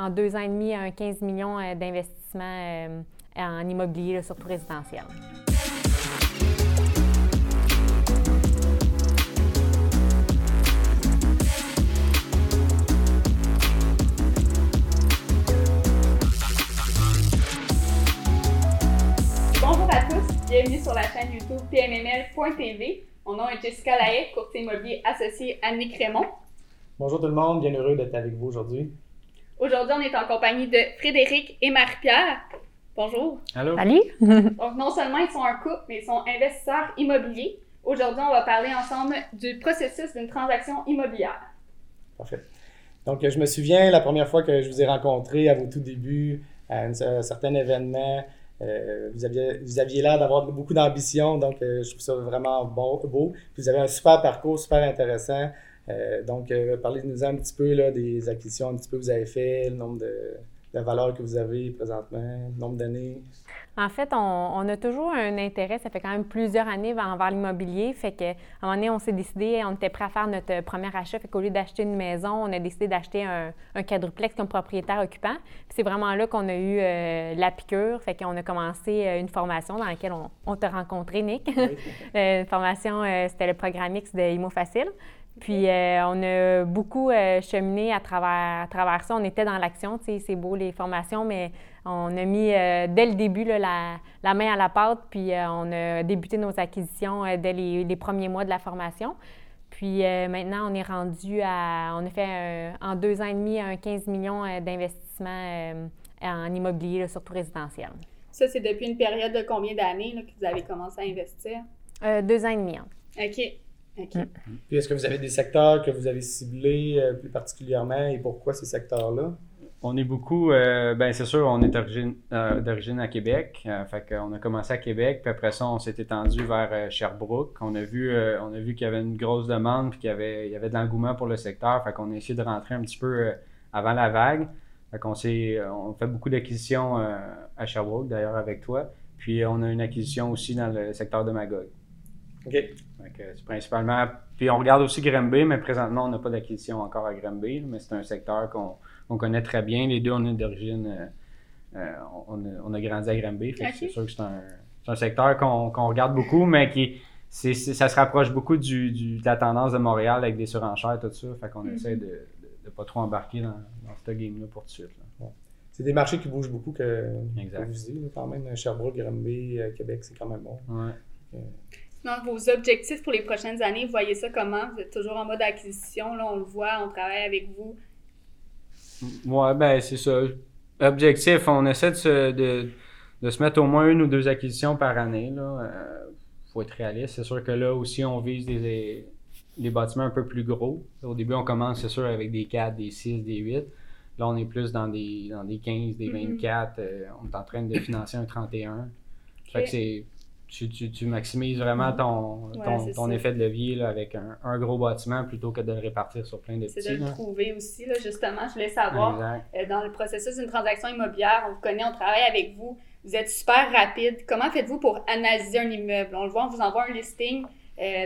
en deux ans et demi, un 15 millions d'investissements en immobilier, surtout résidentiel. Bienvenue sur la chaîne YouTube PMML.tv. Mon nom est Jessica Laet, courtier immobilier associé à Nick Raymond. Bonjour tout le monde, bien heureux d'être avec vous aujourd'hui. Aujourd'hui, on est en compagnie de Frédéric et Marie-Pierre. Bonjour. Allô? Salut. Donc, non seulement ils sont un couple, mais ils sont investisseurs immobiliers. Aujourd'hui, on va parler ensemble du processus d'une transaction immobilière. Parfait. Donc, je me souviens la première fois que je vous ai rencontré à vos tout débuts, à un certain événement, euh, vous aviez, vous aviez l'air d'avoir beaucoup d'ambition, donc euh, je trouve ça vraiment bon, beau. vous avez un super parcours, super intéressant. Euh, donc, parlez-nous un petit peu là, des acquisitions un petit peu que vous avez fait, le nombre de, la valeur que vous avez présentement, le nombre d'années? En fait, on, a toujours un intérêt. Ça fait quand même plusieurs années envers l'immobilier. Fait qu'à un moment donné, on s'est décidé, on était prêt à faire notre premier achat. Fait qu'au lieu d'acheter une maison, on a décidé d'acheter un, quadruplex comme propriétaire occupant. c'est vraiment là qu'on a eu euh, la piqûre. Fait qu'on a commencé euh, une formation dans laquelle on, t'a rencontré, Nick. une formation, euh, c'était le programme X de Imo Facile. Puis euh, on a beaucoup euh, cheminé à travers, à travers ça. On était dans l'action, tu sais, c'est beau les formations, mais on a mis euh, dès le début la, la, main à la pâte, puis on a débuté nos acquisitions dès les, premiers mois de la formation. Puis maintenant, on est rendu à, on a fait en deux ans et demi un 15 millions d'investissements en immobilier, surtout résidentiel. Ça, c'est depuis une période de combien d'années que vous avez commencé à investir? deux ans et demi. Hein. OK. Mm. Puis est-ce que vous avez des secteurs que vous avez ciblés euh, plus particulièrement et pourquoi ces secteurs-là? On est beaucoup, euh, ben c'est sûr, on est d'origine, euh, d'origine à Québec. fait qu'on a commencé à Québec, puis après ça, on s'est étendu vers Sherbrooke. On a vu, on a vu qu'il y avait une grosse demande, puis qu'il y avait, il y avait de l'engouement pour le secteur. Fait qu'on a essayé de rentrer un petit peu avant la vague. Fait qu'on s'est, on fait beaucoup d'acquisitions à Sherbrooke, d'ailleurs avec toi. Puis on a une acquisition aussi dans le secteur de Magog. OK. C'est principalement. Puis on regarde aussi Granby, mais présentement, on n'a pas d'acquisition encore à Granby, mais c'est un secteur qu'on connaît très bien. Les deux, on est d'origine. Euh, euh, on, a, grandi à Granby. C'est sûr que c'est un, secteur qu'on regarde beaucoup, mais qui. ça se rapproche beaucoup du, de la tendance de Montréal avec des surenchères, tout ça. Fait qu'on mm-hmm. essaie de ne pas trop embarquer dans, dans ce game-là pour tout de suite. C'est des marchés qui bougent beaucoup que, que vous dites, quand même. Sherbrooke, Granby, euh, Québec, c'est quand même bon. Ouais. Donc, vos objectifs pour les prochaines années, vous voyez ça comment? Vous êtes toujours en mode acquisition, là, on le voit, on travaille avec vous. Ouais, ben c'est ça. Objectif, on essaie de se, de, se mettre au moins une ou deux acquisitions par année. Il euh, faut être réaliste. C'est sûr que là aussi, on vise des, des bâtiments un peu plus gros. Au début, on commence, c'est sûr, avec des 4, des 6, des 8. Là, on est plus dans des, dans des 15, des 24. Mm-hmm. Euh, on est en train de financer un 31. Fait que c'est tu, maximises vraiment ton, ton, effet de levier là, avec un, gros bâtiment plutôt que de le répartir sur plein de petits. C'est de le trouver aussi, là, justement. Je voulais savoir, euh, dans le processus d'une transaction immobilière, on vous connaît, on travaille avec vous, vous êtes super rapide. Comment faites-vous pour analyser un immeuble? On le voit, on vous envoie un listing.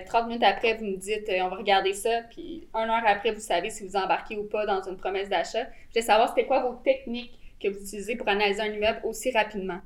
30 euh, minutes après, vous nous dites euh, on va regarder ça, puis une heure après, vous savez si vous embarquez ou pas dans une promesse d'achat. Je voulais savoir, c'était quoi vos techniques que vous utilisez pour analyser un immeuble aussi rapidement?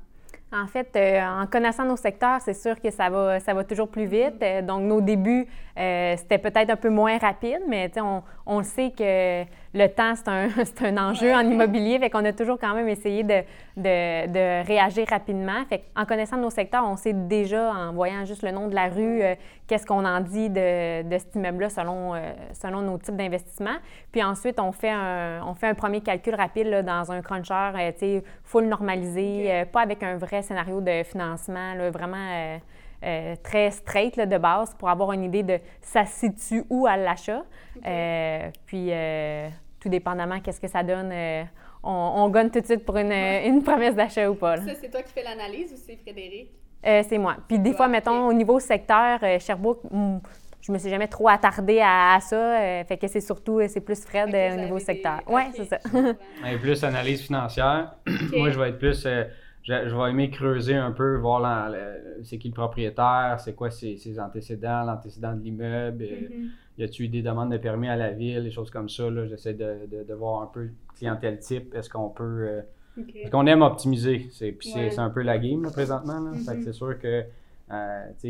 En fait, euh, en connaissant nos secteurs, c'est sûr que ça va, ça va toujours plus vite. Euh, donc, nos débuts, euh, c'était peut-être un peu moins rapide, mais on, on sait que le temps, c'est un, un, enjeu en immobilier. Fait qu'on a toujours quand même essayé de, de, de, réagir rapidement. Fait en connaissant nos secteurs, on sait déjà, en voyant juste le nom de la rue, euh, qu'est-ce qu'on en dit de, de cet immeuble-là selon, euh, selon nos types d'investissement. Puis ensuite, on fait un, on fait un premier calcul rapide là, dans un cruncher, euh, tu sais, full normalisé, pas avec un vrai scénario de financement, là, vraiment... Euh, très straight là, de base pour avoir une idée de ça se situe où à l'achat. Euh, puis, euh, tout dépendamment qu'est-ce que ça donne, on, on, gagne tout de suite pour une, une promesse d'achat ou pas. Ça, c'est toi qui fais l'analyse ou c'est Frédéric? c'est moi. Puis des fois, mettons, au niveau secteur, Sherbrooke, hmm, je me suis jamais trop attardée à, ça. fait que c'est surtout, c'est plus Fred au niveau secteur. Oui, c'est ça. plus analyse financière. Moi, je vais être plus je, vais aimer creuser un peu, voir c'est qui le propriétaire, c'est quoi ses, antécédents, l'antécédent de l'immeuble. Mm-hmm. Y a-t-il eu des demandes de permis à la ville, des choses comme ça. J'essaie de, de, voir un peu clientèle type. Est-ce qu'on peut. Parce qu'on aime optimiser? C'est, un peu la game présentement. Mm-hmm. c'est sûr que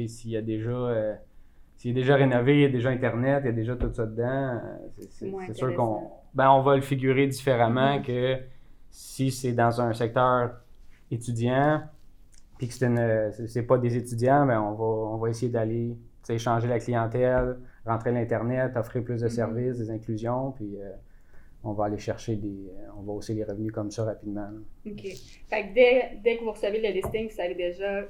s'il y a déjà s'il est déjà rénové, il y a déjà Internet, il y a déjà tout ça dedans, euh, c'est sûr qu'on ben, on va le figurer différemment mm-hmm. que si c'est dans un secteur étudiant, puis que c'est pas des étudiants, ben on, va, on va essayer d'aller changer la clientèle, rentrer l'Internet, offrir plus de mm-hmm. services, des inclusions, puis euh, on va aller chercher des. Euh, on va hausser les revenus comme ça rapidement. OK. Fait que dès, dès, que vous recevez le listing, vous savez déjà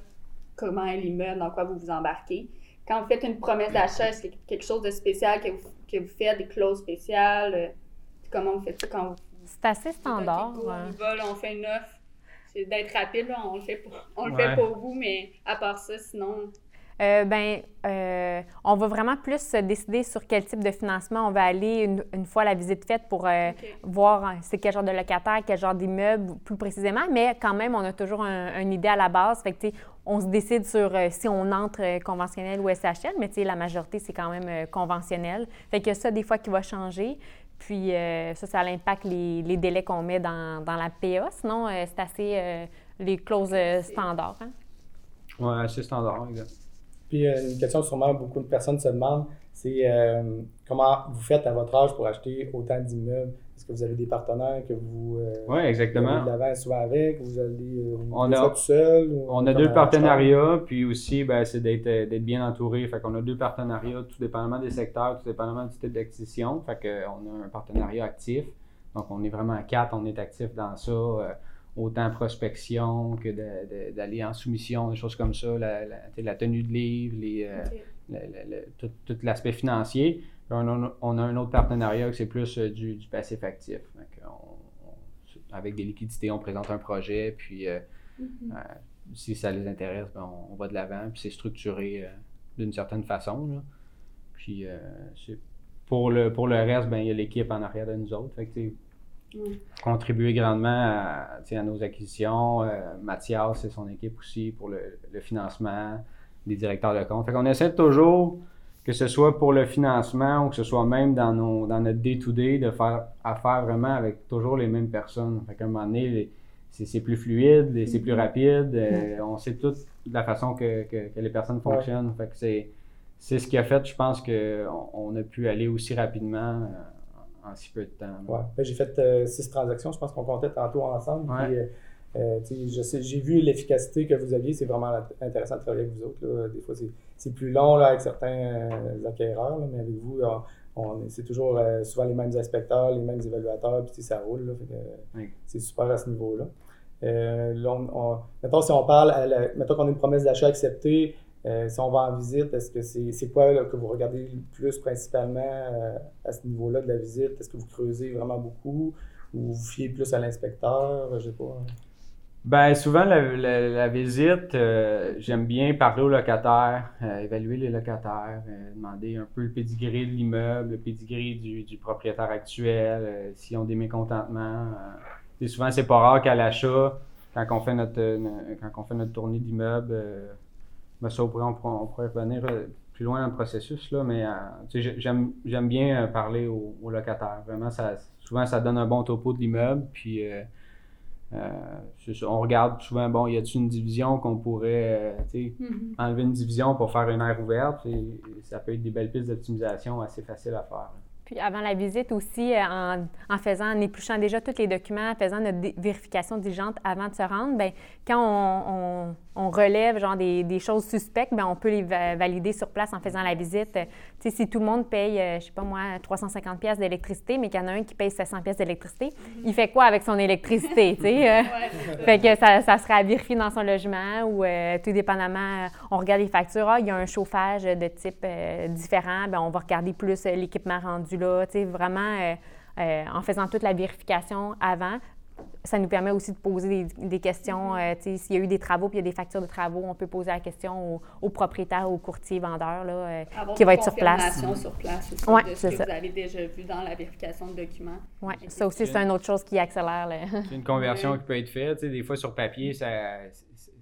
comment est l'immeuble, dans quoi vous vous embarquez quand vous faites une promesse d'achat, est-ce qu'il y a quelque chose de spécial que vous, que vous faites, des clauses spéciales? Euh, comment vous faites ça quand vous. C'est assez standard. on, vole, on fait une offre. C'est d'être rapide, on le fait pour, on le fait pour vous, mais à part ça, sinon. Euh, ben, euh, on va vraiment plus décider sur quel type de financement on va aller une, fois la visite faite pour euh, voir c'est quel genre de locataire, quel genre d'immeuble plus précisément, mais quand même, on a toujours une idée à la base. Fait que, on se décide sur si on entre conventionnel ou SHL, mais la majorité, c'est quand même conventionnel. Fait que ça, des fois, qui va changer. Puis ça, ça impacte les, les délais qu'on met dans, dans, la PA. Sinon, c'est assez les clauses standards. Hein? Oui, assez standard, exact. Puis euh, une question que sûrement beaucoup de personnes se demandent, c'est euh, comment vous faites à votre âge pour acheter autant d'immeubles? Est-ce que vous avez des partenaires que vous euh, oui, exactement. allez souvent avec? Vous allez on a, tout seul? on a deux partenariats, puis aussi ben, c'est d'être bien entouré. Fait qu'on a deux partenariats, tout dépendamment des secteurs, tout dépendamment du type d'acquisition. Fait qu'on a un partenariat actif. Donc on est vraiment à quatre, on est actif dans ça autant prospection que d'aller en soumission, des choses comme ça, la, tenue de livre, les, euh, tout, l'aspect financier. On a, un autre partenariat c'est plus euh, du, passif actif. avec des liquidités, on présente un projet, puis euh, mm-hmm. si ça les intéresse, ben, on, va de l'avant, puis c'est structuré d'une certaine façon. Puis pour, le, pour le reste, ben, il y a l'équipe en arrière de nous autres. Fait contribuer grandement à, à nos acquisitions. Euh, Mathias et son équipe aussi pour le, financement, des directeurs de compte. Fait qu'on essaie toujours, que ce soit pour le financement ou que ce soit même dans, nos, dans notre day-to-day, de faire affaire vraiment avec toujours les mêmes personnes. Fait qu'à un moment donné, c'est plus fluide, c'est plus mm-hmm. rapide. Euh, on sait toute la façon que, que, les personnes fonctionnent. Fait que c'est ce qui a fait, je pense, qu'on on a pu aller aussi rapidement. Euh, en si peu de temps. Ouais. Ben, j'ai fait euh, six transactions, je pense qu'on comptait tantôt ensemble. Euh, j'ai vu l'efficacité que vous aviez, c'est vraiment intéressant de travailler avec vous autres. Des fois, c'est plus long là, avec certains acquéreurs, mais avec vous, c'est toujours souvent les mêmes inspecteurs, les mêmes évaluateurs, puis ça roule. C'est super à ce niveau-là. mettons, si on parle, mettons qu'on a une promesse d'achat acceptée, euh, si on va en visite, est-ce que c'est quoi que vous regardez le plus principalement euh, à ce niveau-là de la visite? Est-ce que vous creusez vraiment beaucoup ou vous fiez plus à l'inspecteur? Je sais pas. Ben, souvent, la, visite, euh, j'aime bien parler aux locataires, évaluer les locataires, demander un peu le pedigree de l'immeuble, le pedigree du, propriétaire actuel, s'ils ont des mécontentements. souvent, c'est pas rare qu'à l'achat, quand on fait notre, quand on fait notre tournée d'immeuble, ben ça, on pourrait, on, pourrait revenir euh, plus loin dans le processus, là, mais euh, j'aime bien euh, parler aux, locataires. Vraiment, ça, souvent, ça donne un bon topo de l'immeuble. Puis, on regarde souvent, bon, y a-t-il une division qu'on pourrait mm-hmm. enlever une division pour faire une aire ouverte? ça peut être des belles pistes d'optimisation assez faciles à faire. Puis avant la visite aussi, en, en, faisant, en épluchant déjà tous les documents, en faisant notre vérification diligente avant de se rendre, bien, quand on on relève genre des, des choses suspectes, bien, on peut les valider sur place en faisant la visite. Sais, si tout le monde paye, euh, je sais pas moi, 350 pièces d'électricité, mais qu'il y en a un qui paye 700 pièces d'électricité, il fait quoi avec son électricité, tu sais? Euh? fait que ça, ça sera à vérifier dans son logement ou euh, tout dépendamment, on regarde les factures. Ah, il y a un chauffage de type différent, bien, on va regarder plus l'équipement rendu là, tu sais, vraiment en faisant toute la vérification avant ça nous permet aussi de poser des, questions. Mm-hmm. S'il y a eu des travaux, puis il y a des factures de travaux, on peut poser la question au, propriétaire au courtier vendeur là, qui va être sur place. sur place aussi ouais, de ce que ça. vous avez déjà vu dans la vérification de documents. Oui, ça aussi, c'est une autre chose qui accélère. C'est une conversion qui peut être faite. Des fois, sur papier, ça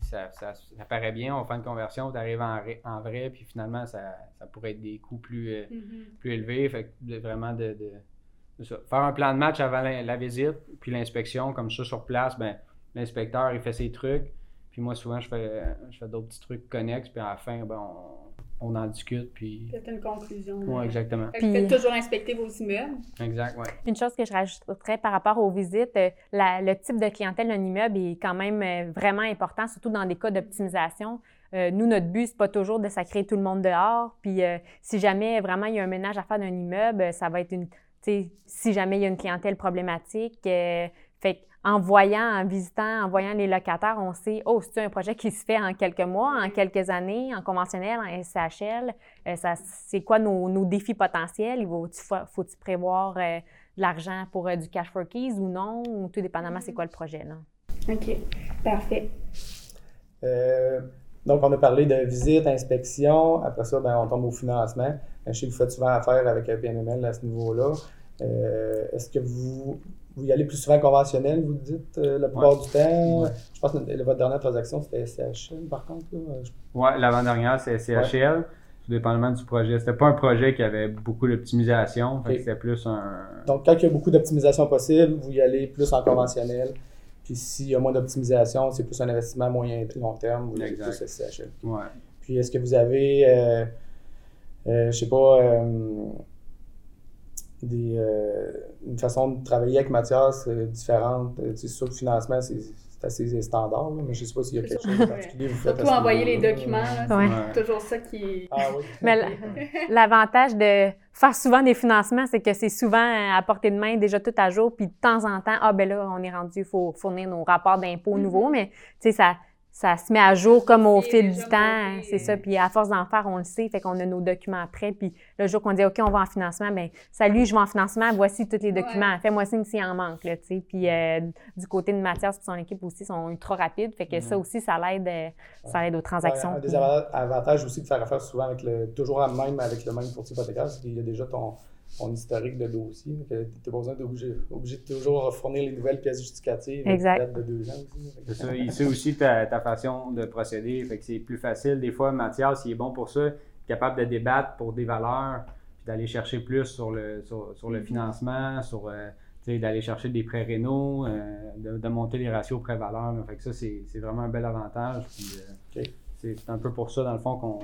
ça, ça, paraît bien, on fait une conversion, tu arrives en, en, vrai, puis finalement, ça, pourrait être des coûts plus, euh, mm-hmm. plus élevés. Fait vraiment de, Faire un plan de match avant la, visite, puis l'inspection, comme ça sur place, ben, l'inspecteur, il fait ses trucs. Puis moi, souvent, je fais, je fais d'autres petits trucs connexes, puis à la fin, ben, on, on en discute. Puis... Faites une conclusion. Oui, exactement. Puis... Faites toujours inspecter vos immeubles. Exact, oui. Une chose que je rajouterais par rapport aux visites, euh, le type de clientèle d'un immeuble est quand même euh, vraiment important, surtout dans des cas d'optimisation. Euh, nous, notre but, c'est pas toujours de sacrer tout le monde dehors. Puis si jamais vraiment il y a un ménage à faire d'un immeuble, ça va être une. Si jamais il y a une clientèle problématique, fait en voyant, en visitant, en voyant les locataires, on sait, oh, c'est un projet qui se fait en quelques mois, en quelques années, en conventionnel, en SHL. Euh, c'est quoi nos, défis potentiels? Il faut-il prévoir euh, de l'argent pour euh, du cash for keys ou non? Ou tout dépendamment, c'est quoi le projet? Là? OK, parfait. donc, on a parlé de visite, inspection. Après ça, ben, on tombe au financement. Je sais que vous faites souvent affaire avec PNML à ce niveau-là. Est-ce que vous, vous y allez plus souvent conventionnel, vous dites, euh, la plupart du temps? Je pense que votre dernière transaction, c'était SCHL, par contre. Oui, l'avant-dernière, c'est SCHL. Tout dépendamment du projet. C'était pas un projet qui avait beaucoup d'optimisation. C'était plus un. Donc, quand il y a beaucoup d'optimisation possible, vous y allez plus en conventionnel. Puis s'il y a moins d'optimisation, c'est plus un investissement moyen et long terme, vous y allez plus SCHL. Ouais. Puis est-ce que vous avez, euh, euh, je sais pas, des, euh, une façon de travailler avec Mathias différente. Euh, tu sais, sur le financement, c'est assez standard, mais je ne sais pas s'il y a quelque chose de particulier. Vous Surtout envoyer les documents, c'est toujours ça qui. Ah, oui. mais l'avantage de faire souvent des financements, c'est que c'est souvent à portée de main, déjà tout à jour, puis de temps en temps, ah ben là, on est rendu, il faut fournir nos rapports d'impôts mm-hmm. nouveaux, mais tu sais, ça ça se met à jour comme au fil du temps, c'est ça. Puis à force d'en faire, on le sait, fait qu'on a nos documents prêts. Puis le jour qu'on dit OK, on va en financement, ben salut, je vais en financement, voici tous les documents. Fais-moi signe s'il en manque, là, tu sais. Puis euh, du côté de Mathias et son équipe aussi sont ultra rapides, fait que ça aussi, ça l'aide, euh, ça aide aux transactions. un des avantages aussi de faire affaire souvent avec le, toujours même avec le même courtier hypothécaire, c'est qu'il y a déjà ton ton historique de dossier. Tu n'as pas besoin d'obligé obligé de toujours fournir les nouvelles pièces justificatives exact. de deux ans C'est ça. Il sait aussi ta, ta, façon de procéder. Fait que c'est plus facile. Des fois, Mathias, il est bon pour ça, capable de débattre pour des valeurs, puis d'aller chercher plus sur le, sur, le financement, sur euh, d'aller chercher des prêts rénaux, euh, de, monter les ratios prêt-valeur. Fait que ça, c'est vraiment un bel avantage. Euh, c'est un peu pour ça, dans le fond, qu'on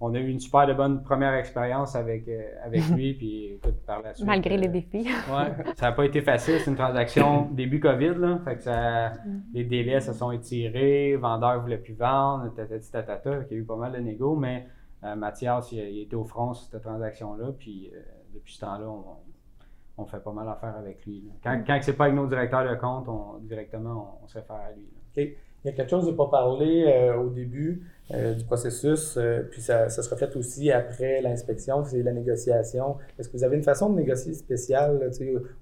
on a eu une super de bonne première expérience avec, euh, avec lui, puis écoute, par la suite. Malgré les euh, défis. ouais, ça n'a pas été facile. C'est une transaction début COVID, là. Fait que ça, les délais se sont étirés, le vendeur ne voulait plus vendre, tatati tatata. Il y a eu pas mal de négos, mais euh, Mathias, il, était au front sur cette transaction-là, puis depuis ce temps-là, on, fait pas mal d'affaires avec lui. Quand, quand c'est pas avec nos directeurs de compte, on, directement, on, se réfère à lui. Il y a quelque chose de pas parler au début. Euh, du processus, euh, puis ça, ça, se reflète aussi après l'inspection, c'est la négociation. Est-ce que vous avez une façon de négocier spéciale?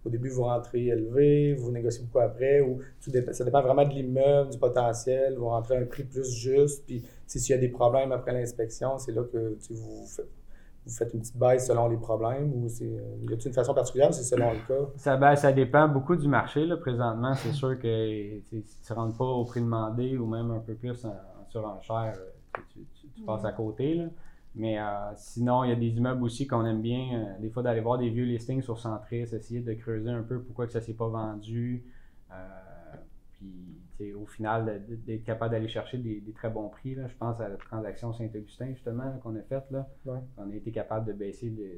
Au début, vous rentrez élevé, vous négociez beaucoup après, ou ça dépend vraiment de l'immeuble, du potentiel, vous rentrez à un prix plus juste, puis s'il y a des problèmes après l'inspection, c'est là que vous vous faites une petite baisse selon les problèmes ou c'est, euh, y a-t-il une façon particulière c'est selon le cas? Ça, ben, ça dépend beaucoup du marché. Là, présentement, c'est sûr que tu ne rentres pas au prix demandé ou même un peu plus en, surenchère, tu, tu, passes à côté. Là. Mais euh, sinon, il y a des immeubles aussi qu'on aime bien, euh, des fois d'aller voir des vieux listings sur Centris, essayer de creuser un peu pourquoi que ça s'est pas vendu. Euh, puis au final, d'être capable d'aller chercher des, très bons prix. Là. Je pense à la transaction Saint-Augustin, justement, qu'on a faite. Là. On a été capable de baisser de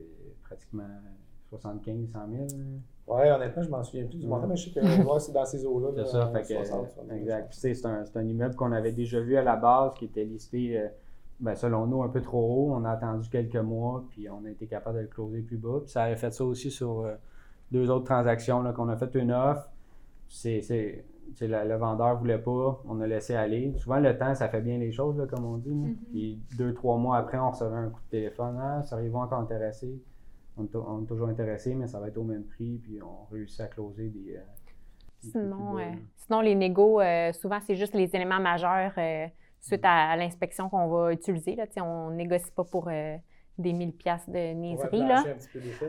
pratiquement 75 100 000. Oui, honnêtement, je m'en souviens plus du montant, mais je sais que c'est dans ces eaux-là. C'est ça, fait que, exact. c'est un, un, immeuble qu'on avait déjà vu à la base, qui était listé, euh, ben, selon nous, un peu trop haut. On a attendu quelques mois, puis on a été capable de le closer plus bas. Puis ça avait fait ça aussi sur euh, deux autres transactions qu'on a fait une offre. C'est, le vendeur ne voulait pas, on a laissé aller. Souvent, le temps, ça fait bien les choses, là, comme on dit. Mm-hmm. Puis deux, trois mois après, on recevait un coup de téléphone. Ah, seriez-vous encore intéressé? On, est toujours intéressé, mais ça va être au même prix, puis on réussit à closer des, Sinon, sinon les négos, souvent, c'est juste les éléments majeurs suite à, l'inspection qu'on va utiliser. Là. On ne négocie pas pour des 1000 pièces de niaiserie. Là.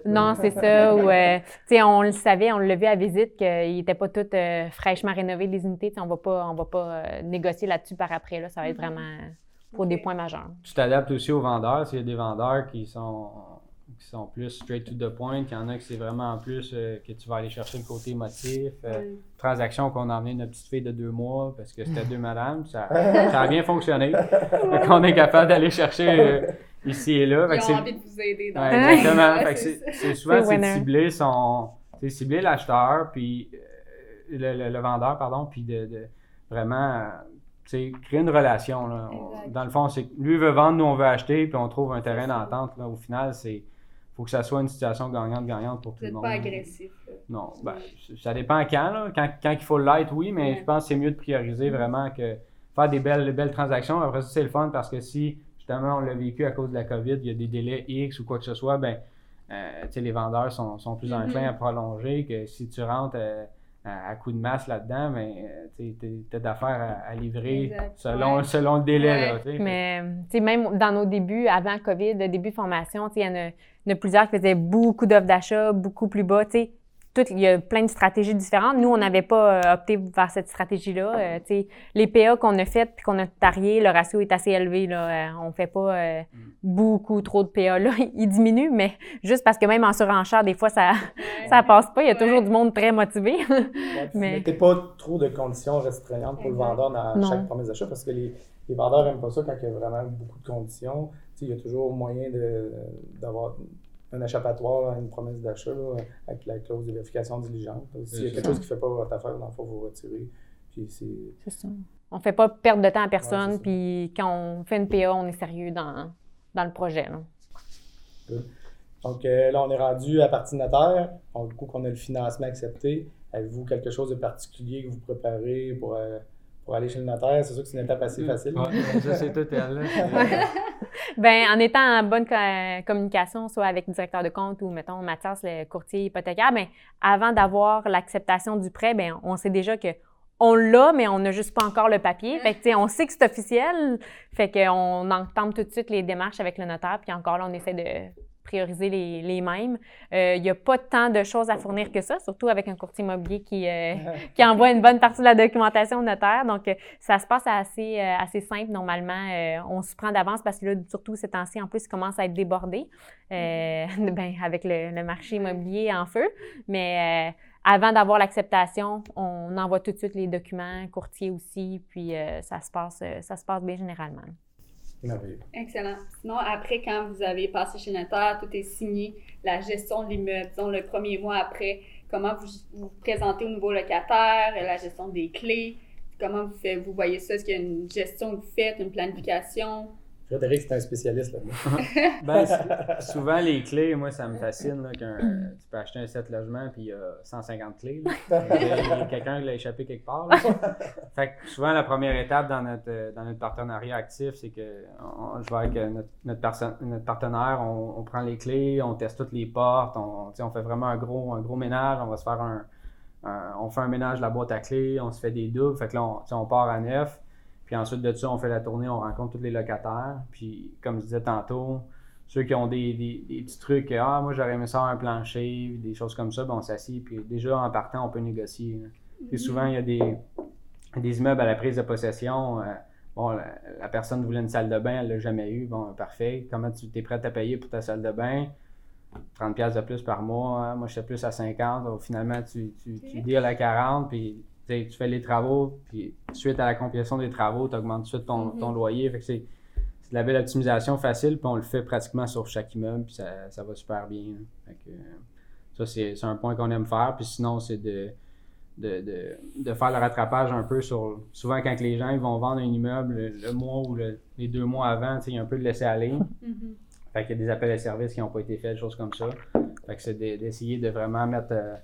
non, c'est ça. Euh, on le savait, on l'a vu à visite qu'ils n'étaient pas tous euh, fraîchement rénovés, les unités. on va pas, on va pas euh, négocier là-dessus par après. Là. Ça va être mm-hmm. vraiment pour des points majeurs. Tu t'adaptes aussi aux vendeurs. S'il y a des vendeurs qui sont qui sont plus straight to the point, qu'il y en a qui c'est vraiment en plus que tu vas aller chercher le côté motif. Transaction qu'on a emmené notre petite fille de deux mois parce que c'était deux madames, ça, ça a bien fonctionné. qu'on est capable d'aller chercher ici et là. Ils ont envie de vous aider dans ouais, Exactement. c'est souvent c'est cibler son, c'est cibler l'acheteur puis euh, le, vendeur pardon puis de, de vraiment créer une relation. Là. dans le fond, c'est lui veut vendre, nous on veut acheter, puis on trouve un terrain d'entente. Au final, c'est faut que ça soit une situation gagnante-gagnante pour tout le monde. pas agressif. Non, ben, ça dépend quand, là. quand. Quand il faut l'être, oui, mais je pense que c'est mieux de prioriser mm. vraiment que faire des belles, belles transactions. Après ça, c'est le fun parce que si justement, on l'a vécu à cause de la COVID, il y a des délais X ou quoi que ce soit, ben, euh, les vendeurs sont, sont plus enclins mm-hmm. à prolonger que si tu rentres euh, à, coup de masse là-dedans, ben, euh, tu as d'affaires à, livrer selon, selon le délai. Là, Mais même dans nos débuts, avant COVID, le début de formation, il y, en a plusieurs qui faisaient beaucoup d'offres d'achat, beaucoup plus bas. Sais il y a plein de stratégies différentes. Nous, on n'avait pas euh, opté vers cette stratégie-là. Euh, les PA qu'on a faites puis qu'on a tarié, le ratio est assez élevé. Là. Euh, on fait pas mm. beaucoup trop de PA. Là. Il diminue, mais juste parce que même en surenchère, des fois, ça ça passe pas. Il y a toujours du monde très motivé. mais... Tu pas trop de conditions restreignantes pour le vendeur dans chaque promesse d'achat parce que les, les vendeurs n'aiment pas ça quand il y a vraiment beaucoup de conditions. il y a toujours moyen d'avoir un échappatoire, une promesse d'achat avec la clause de vérification diligente. S'il y a quelque chose qui ne fait pas votre affaire, il faut vous retirer. c'est ça. On ne fait pas perdre de temps à personne, puis quand on fait une PA, on est sérieux dans, dans le projet. Donc euh, là, on est rendu à partie notaire. Donc, du coup, qu'on a le financement accepté. Avez-vous quelque chose de particulier que vous préparez pour, euh, pour aller chez le notaire? C'est sûr que c'est une étape assez mm. facile. ça, c'est tout. ben, en étant en bonne communication, soit avec le directeur de compte ou, mettons, Mathias, le courtier hypothécaire, ben, avant d'avoir l'acceptation du prêt, ben, on sait déjà que on l'a, mais on n'a juste pas encore le papier. Fait que, on sait que c'est officiel. Fait qu'on entame tout de suite les démarches avec le notaire. Puis encore là, on essaie de prioriser les, les mêmes. Il euh, n'y a pas tant de choses à fournir que ça, surtout avec un courtier immobilier qui, euh, qui envoie une bonne partie de la documentation au notaire. Donc, euh, ça se passe assez, assez simple normalement. on se prend d'avance parce que là, surtout ces temps-ci, en plus, commence à être débordé ben, avec le, le, marché immobilier en feu. Mais avant d'avoir l'acceptation, on envoie tout de suite les documents, courtier aussi, puis ça, se passe, ça se passe bien généralement. Excellent. Sinon, après, quand vous avez passé chez notaire, tout est signé, la gestion de l'immeuble, disons le premier mois après, comment vous vous présentez au nouveau locataire, la gestion des clés, comment vous, faites, vous voyez ça? Est-ce qu'il y a une gestion que vous faites, une planification? Frédéric, c'est un spécialiste là ben, souvent, les clés, moi, ça me fascine. Là, tu peux acheter un set logement puis il y a 150 clés. quelqu'un l'a échappé quelque part. Fait que souvent, la première étape dans notre, dans notre partenariat actif, c'est que je vois avec notre, notre, notre partenaire, on, prend les clés, on teste toutes les portes, on, on fait vraiment un gros, un gros ménage. On va se faire un, on fait un ménage de la boîte à clés, on se fait des doubles. Fait que là, on, on part à neuf. Puis ensuite de ça, on fait la tournée, on rencontre tous les locataires. Puis comme je disais tantôt, ceux qui ont des, des, petits trucs, ah, moi j'aurais aimé ça un plancher, des choses comme ça, ben on s'assied. Puis déjà en partant, on peut négocier. Puis souvent, il y a des, des immeubles à la prise de possession. Euh, bon, la, personne voulait une salle de bain, elle l'a jamais eu. Bon, parfait. Comment tu es prêt à payer pour ta salle de bain? 30$ de plus par mois. Hein. Moi, je suis plus à 50. finalement, tu, tu, tu à 40, puis tu fais les travaux, puis suite à la complétion des travaux, tu augmentes tout de suite ton, mm-hmm. loyer. Fait que c'est, de la belle optimisation facile, puis on le fait pratiquement sur chaque immeuble, puis ça, ça va super bien. ça, c'est, un point qu'on aime faire. Puis sinon, c'est de, de, de, faire le rattrapage un peu sur. Souvent, quand les gens ils vont vendre un immeuble le, mois ou les deux mois avant, il y a un peu de laisser aller. Mm-hmm. Fait qu'il y a des appels à services qui n'ont pas été faits, des choses comme ça. Fait que c'est d'essayer de vraiment mettre. Euh,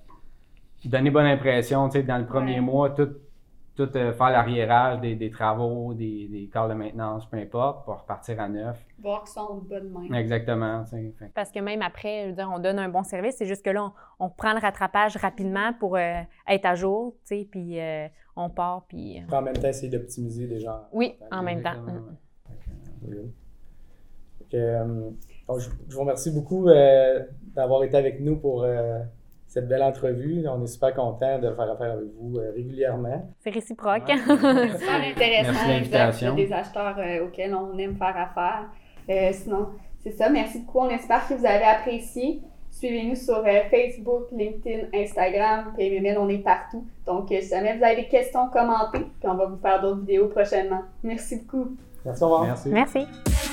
donner bonne impression, tu sais, dans le premier mois, tout, tout euh, faire l'arriérage des, des, travaux, des, des corps de maintenance, peu importe, pour repartir à neuf. Voir qu'ils sont en bonne main. Exactement. Parce que même après, je veux dire, on donne un bon service, c'est juste que là, on, prend le rattrapage rapidement pour euh, être à jour, tu sais, puis euh, on part, puis... En même temps, essayer d'optimiser gens. Oui, en même temps. je, vous remercie beaucoup d'avoir été avec nous pour cette belle entrevue. On est super content de faire affaire avec vous euh, régulièrement. C'est réciproque. C'est super intéressant. Merci des acheteurs euh, auxquels on aime faire affaire. Euh, sinon, c'est ça. Merci beaucoup. On espère que vous avez apprécié. Suivez-nous sur Facebook, LinkedIn, Instagram, PMML, on est partout. Donc, si jamais vous avez des questions, commentez, puis on va vous faire d'autres vidéos prochainement. Merci beaucoup. Merci, au revoir. Merci. Merci.